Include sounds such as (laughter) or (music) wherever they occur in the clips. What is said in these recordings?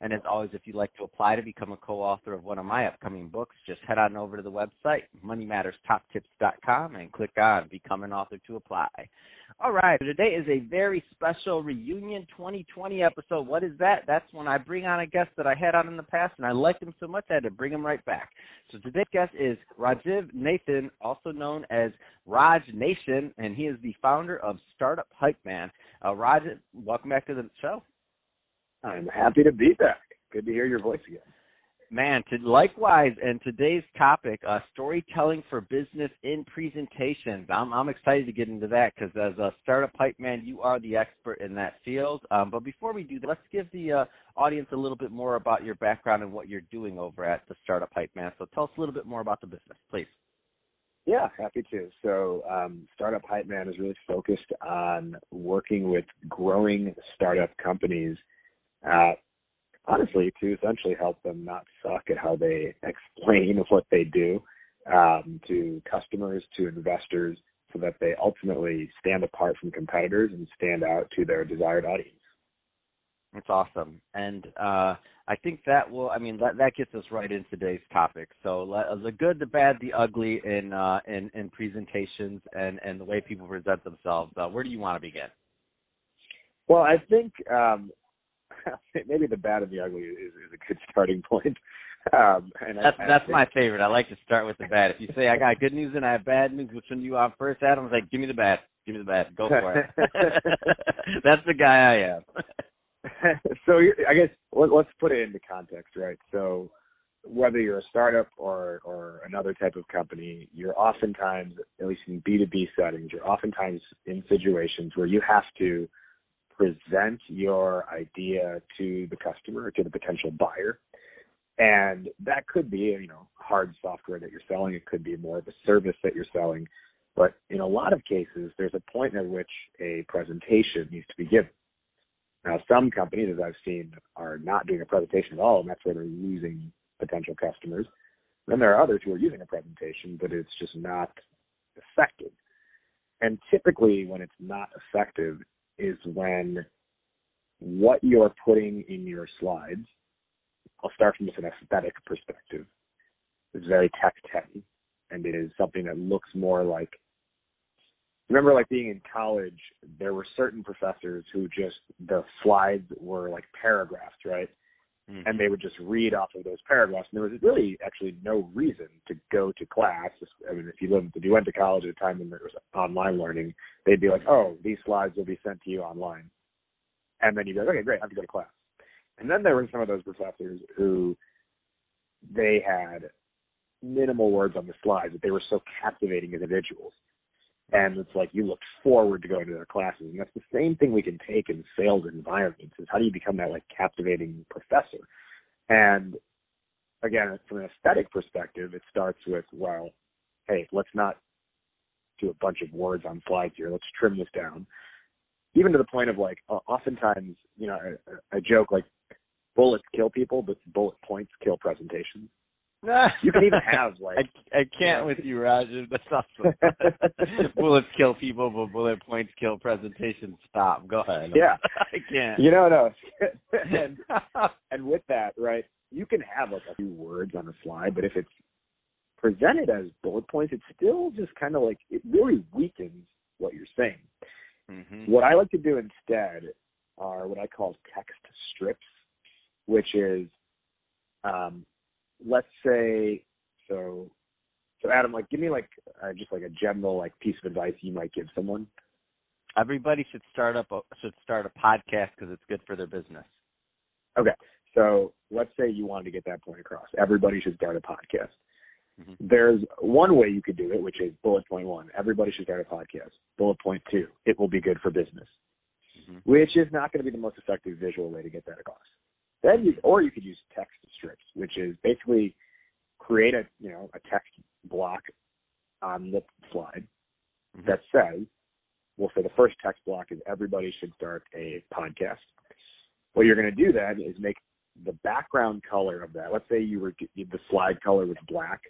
And as always, if you'd like to apply to become a co-author of one of my upcoming books, just head on over to the website, moneymatterstoptips.com, and click on Become an Author to apply. All right, today is a very special reunion 2020 episode. What is that? That's when I bring on a guest that I had on in the past, and I liked him so much I had to bring him right back. So today's guest is Rajiv Nathan, also known as Raj Nation, and he is the founder of Startup Hype Man. Uh, Raj, welcome back to the show. I'm happy to be back. Good to hear your voice again. Man, to, likewise, and today's topic, uh, storytelling for business in presentations. I'm, I'm excited to get into that because as a startup hype man, you are the expert in that field. Um, but before we do that, let's give the uh, audience a little bit more about your background and what you're doing over at the Startup Hype Man. So tell us a little bit more about the business, please. Yeah, happy to. So, um, Startup Hype Man is really focused on working with growing startup companies uh, honestly to essentially help them not suck at how they explain (laughs) what they do um, to customers, to investors, so that they ultimately stand apart from competitors and stand out to their desired audience. That's awesome, and uh, I think that will. I mean, that that gets us right into today's topic. So, the good, the bad, the ugly in uh, in, in presentations and and the way people present themselves. Uh, where do you want to begin? Well, I think um, (laughs) maybe the bad and the ugly is, is a good starting point. (laughs) Um, and that's I, that's I my favorite. I like to start with the bad. If you say I got good news and I have bad news, which one do you want first? Adam's like, give me the bad, give me the bad, go for it. (laughs) that's the guy I am. so I guess let, let's put it into context, right? So whether you're a startup or or another type of company, you're oftentimes, at least in B2B settings, you're oftentimes in situations where you have to present your idea to the customer, to the potential buyer. And that could be, you know, hard software that you're selling. It could be more of a service that you're selling. But in a lot of cases, there's a point at which a presentation needs to be given. Now, some companies, as I've seen, are not doing a presentation at all, and that's where they're losing potential customers. Then there are others who are using a presentation, but it's just not effective. And typically, when it's not effective, is when what you're putting in your slides, I'll start from just an aesthetic perspective, is very text heavy and it is something that looks more like remember like being in college there were certain professors who just the slides were like paragraphs right mm-hmm. and they would just read off of those paragraphs and there was really actually no reason to go to class i mean if you lived if you went to college at a time when there was online learning they'd be like oh these slides will be sent to you online and then you'd be like okay great i have to go to class and then there were some of those professors who they had minimal words on the slides, but they were so captivating individuals. And it's like you looked forward to going to their classes. And that's the same thing we can take in sales environments is how do you become that like captivating professor? And again, from an aesthetic perspective, it starts with, well, hey, let's not do a bunch of words on slides here. Let's trim this down. Even to the point of like, oftentimes, you know, I, I joke like bullets kill people, but bullet points kill presentations (laughs) you can even have like I, I can't with you, Roger. That's awesome. (laughs) Bullets kill people, but bullet points kill presentations. Stop. Go ahead. Yeah, (laughs) I can't. You know, no. and, and with that, right, you can have like a few words on a slide, but if it's presented as bullet points, it still just kind of like it really weakens what you're saying. Mm-hmm. What I like to do instead are what I call text strips, which is um, let's say so so Adam, like, give me like uh, just like a general like piece of advice you might give someone. Everybody should start up a, should start a podcast because it's good for their business. Okay, so let's say you wanted to get that point across. Everybody should start a podcast. Mm-hmm. There's one way you could do it, which is bullet point one: everybody should start a podcast. Bullet point two: it will be good for business, mm-hmm. which is not going to be the most effective visual way to get that across. Then you, or you could use text strips, which is basically create a you know a text block on the slide mm-hmm. that says, we'll So the first text block is everybody should start a podcast. What you're going to do then is make the background color of that. Let's say you were the slide color was black.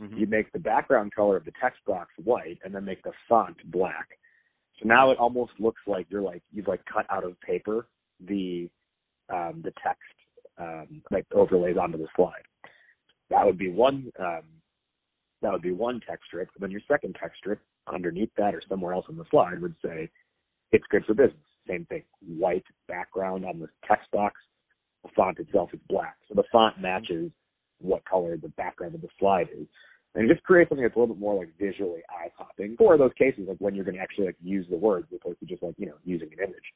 Mm-hmm. You make the background color of the text box white, and then make the font black. So now it almost looks like you're like you've like cut out of paper the um, the text um, like overlays onto the slide. That would be one um, that would be one text strip. then your second text strip underneath that or somewhere else on the slide would say it's good for business. Same thing, white background on the text box. The font itself is black, so the font matches what color the background of the slide is and just create something that's a little bit more like visually eye popping for those cases like when you're going to actually like use the words as opposed to just like you know using an image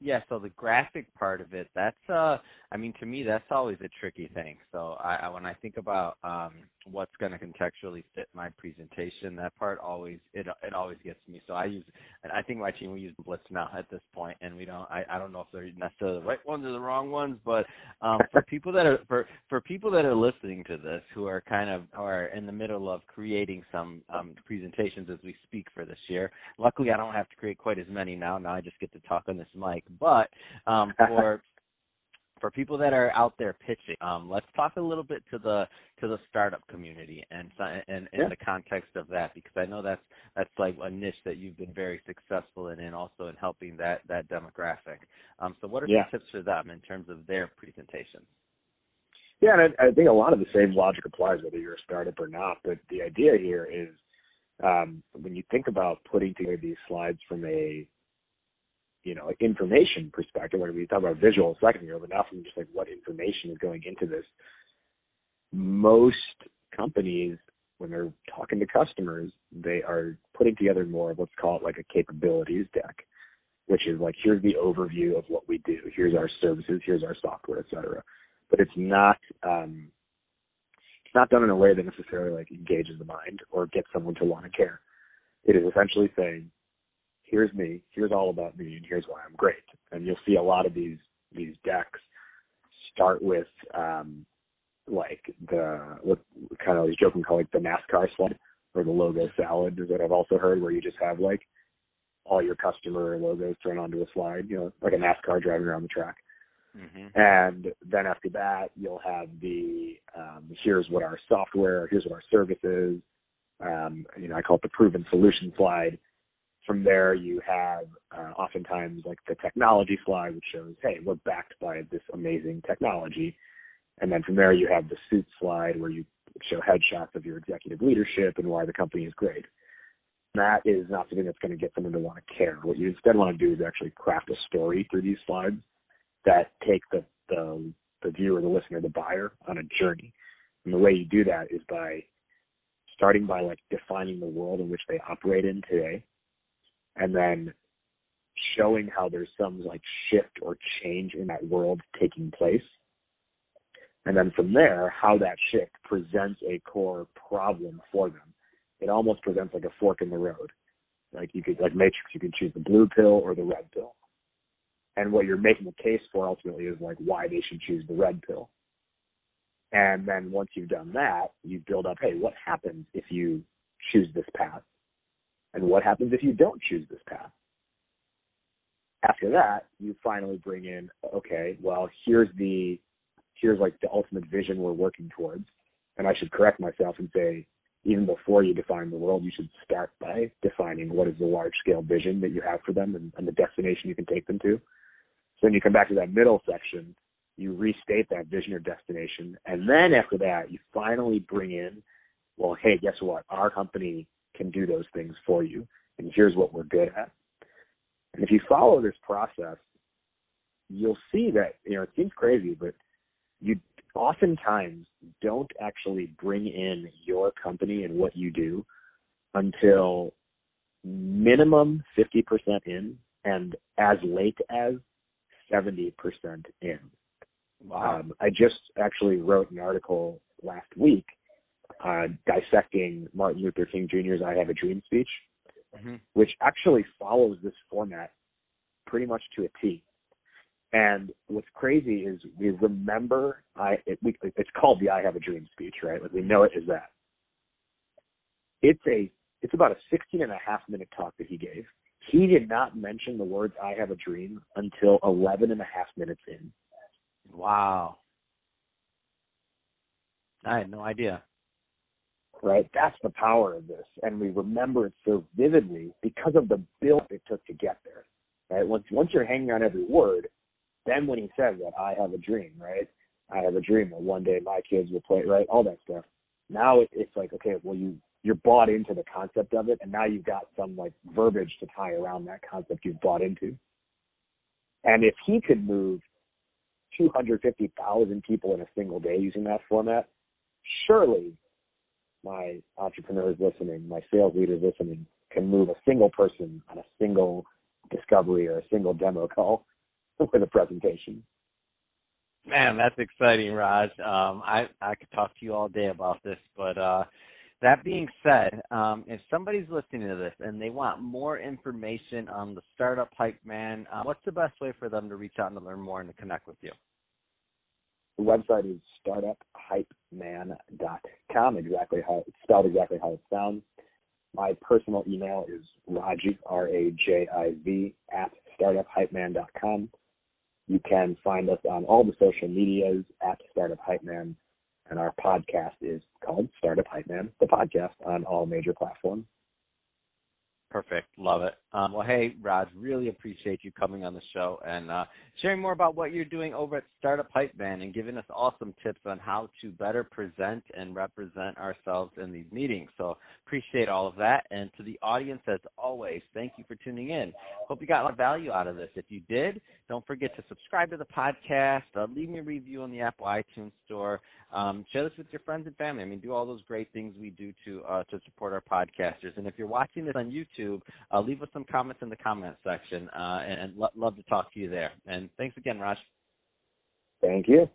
yeah, so the graphic part of it, that's uh I mean to me that's always a tricky thing. So I, I when I think about um what's going to contextually fit my presentation, that part always it it always gets me. So I use and I think my team we use Blitz now at this point and we don't I, I don't know if they're necessarily the right ones or the wrong ones, but um for (laughs) people that are for for people that are listening to this who are kind of are in the middle of creating some um presentations as we speak for this year. Luckily I don't have to create quite as many now. Now I just get to talk on this mic but um, (laughs) for for people that are out there pitching, um, let's talk a little bit to the to the startup community and and in yeah. the context of that because I know that's that's like a niche that you've been very successful in and also in helping that that demographic. Um, so what are yeah. some tips for them in terms of their presentations? Yeah, and I, I think a lot of the same logic applies whether you're a startup or not. But the idea here is um, when you think about putting together these slides from a you know, information perspective, when we talk about visual a second ago, but now from just like what information is going into this, most companies, when they're talking to customers, they are putting together more of what's called like a capabilities deck, which is like, here's the overview of what we do. Here's our services. Here's our software, et cetera. But it's not, um, it's not done in a way that necessarily like engages the mind or gets someone to want to care. It is essentially saying, here's me, here's all about me, and here's why I'm great. And you'll see a lot of these these decks start with um, like the what kind of I was joking call like the NASCAR slide or the logo salad is what I've also heard where you just have like all your customer logos thrown onto a slide, you know, like a NASCAR driving around the track. Mm-hmm. And then after that, you'll have the um, here's what our software, here's what our service is. Um, you know, I call it the proven solution slide from there, you have uh, oftentimes like the technology slide, which shows, hey, we're backed by this amazing technology. And then from there, you have the suit slide where you show headshots of your executive leadership and why the company is great. That is not something that's going to get someone to want to care. What you instead want to do is actually craft a story through these slides that take the, the, the viewer, the listener, the buyer on a journey. And the way you do that is by starting by like defining the world in which they operate in today and then showing how there's some like shift or change in that world taking place. And then from there, how that shift presents a core problem for them. It almost presents like a fork in the road. Like you could, like Matrix, you can choose the blue pill or the red pill. And what you're making a case for ultimately is like why they should choose the red pill. And then once you've done that, you build up, hey, what happens if you choose this path? And what happens if you don't choose this path? After that, you finally bring in, okay, well, here's the, here's like the ultimate vision we're working towards. And I should correct myself and say, even before you define the world, you should start by defining what is the large scale vision that you have for them and, and the destination you can take them to. So then you come back to that middle section, you restate that vision or destination, and then after that, you finally bring in, well, hey, guess what? Our company can do those things for you. And here's what we're good at. And if you follow this process, you'll see that, you know, it seems crazy, but you oftentimes don't actually bring in your company and what you do until minimum 50% in and as late as 70% in. Wow. Um, I just actually wrote an article last week uh, dissecting Martin Luther King Jr.'s "I Have a Dream" speech, mm-hmm. which actually follows this format pretty much to a T. And what's crazy is we remember I it, we, it's called the "I Have a Dream" speech, right? Like we know it as that. It's a it's about a 16 and a half minute talk that he gave. He did not mention the words I have a dream until 11 and a half minutes in. Wow. I had no idea. Right? That's the power of this. And we remember it so vividly because of the build it took to get there. Right? Once once you're hanging on every word, then when he says that I have a dream, right? I have a dream that one day my kids will play, right? All that stuff. Now it, it's like, okay, well you you're bought into the concept of it, and now you've got some like verbiage to tie around that concept you've bought into. And if he could move 250,000 people in a single day using that format, surely my entrepreneurs listening, my sales leaders listening, can move a single person on a single discovery or a single demo call (laughs) with a presentation. Man, that's exciting, Raj. Um, I I could talk to you all day about this, but uh, that being said, um, if somebody's listening to this and they want more information on the startup hype man, uh, what's the best way for them to reach out and to learn more and to connect with you? The website is exactly how it's spelled exactly how it sounds. My personal email is Rajiv, R-A-J-I-V, at startuphypeman.com. You can find us on all the social medias at Startup Hype Man and our podcast is called Startup Hype Man, the podcast on all major platforms. Perfect. Love it. Um, well, hey, Raj, really appreciate you coming on the show and uh, sharing more about what you're doing over at Startup Hype Man and giving us awesome tips on how to better present and represent ourselves in these meetings. So appreciate all of that. And to the audience, as always, thank you for tuning in. Hope you got a lot of value out of this. If you did, don't forget to subscribe to the podcast, uh, leave me a review on the Apple iTunes Store, um, share this with your friends and family. I mean, do all those great things we do to uh, to support our podcasters. And if you're watching this on YouTube, uh, leave us some comments in the comment section, uh, and, and lo- love to talk to you there. And thanks again, Raj. Thank you.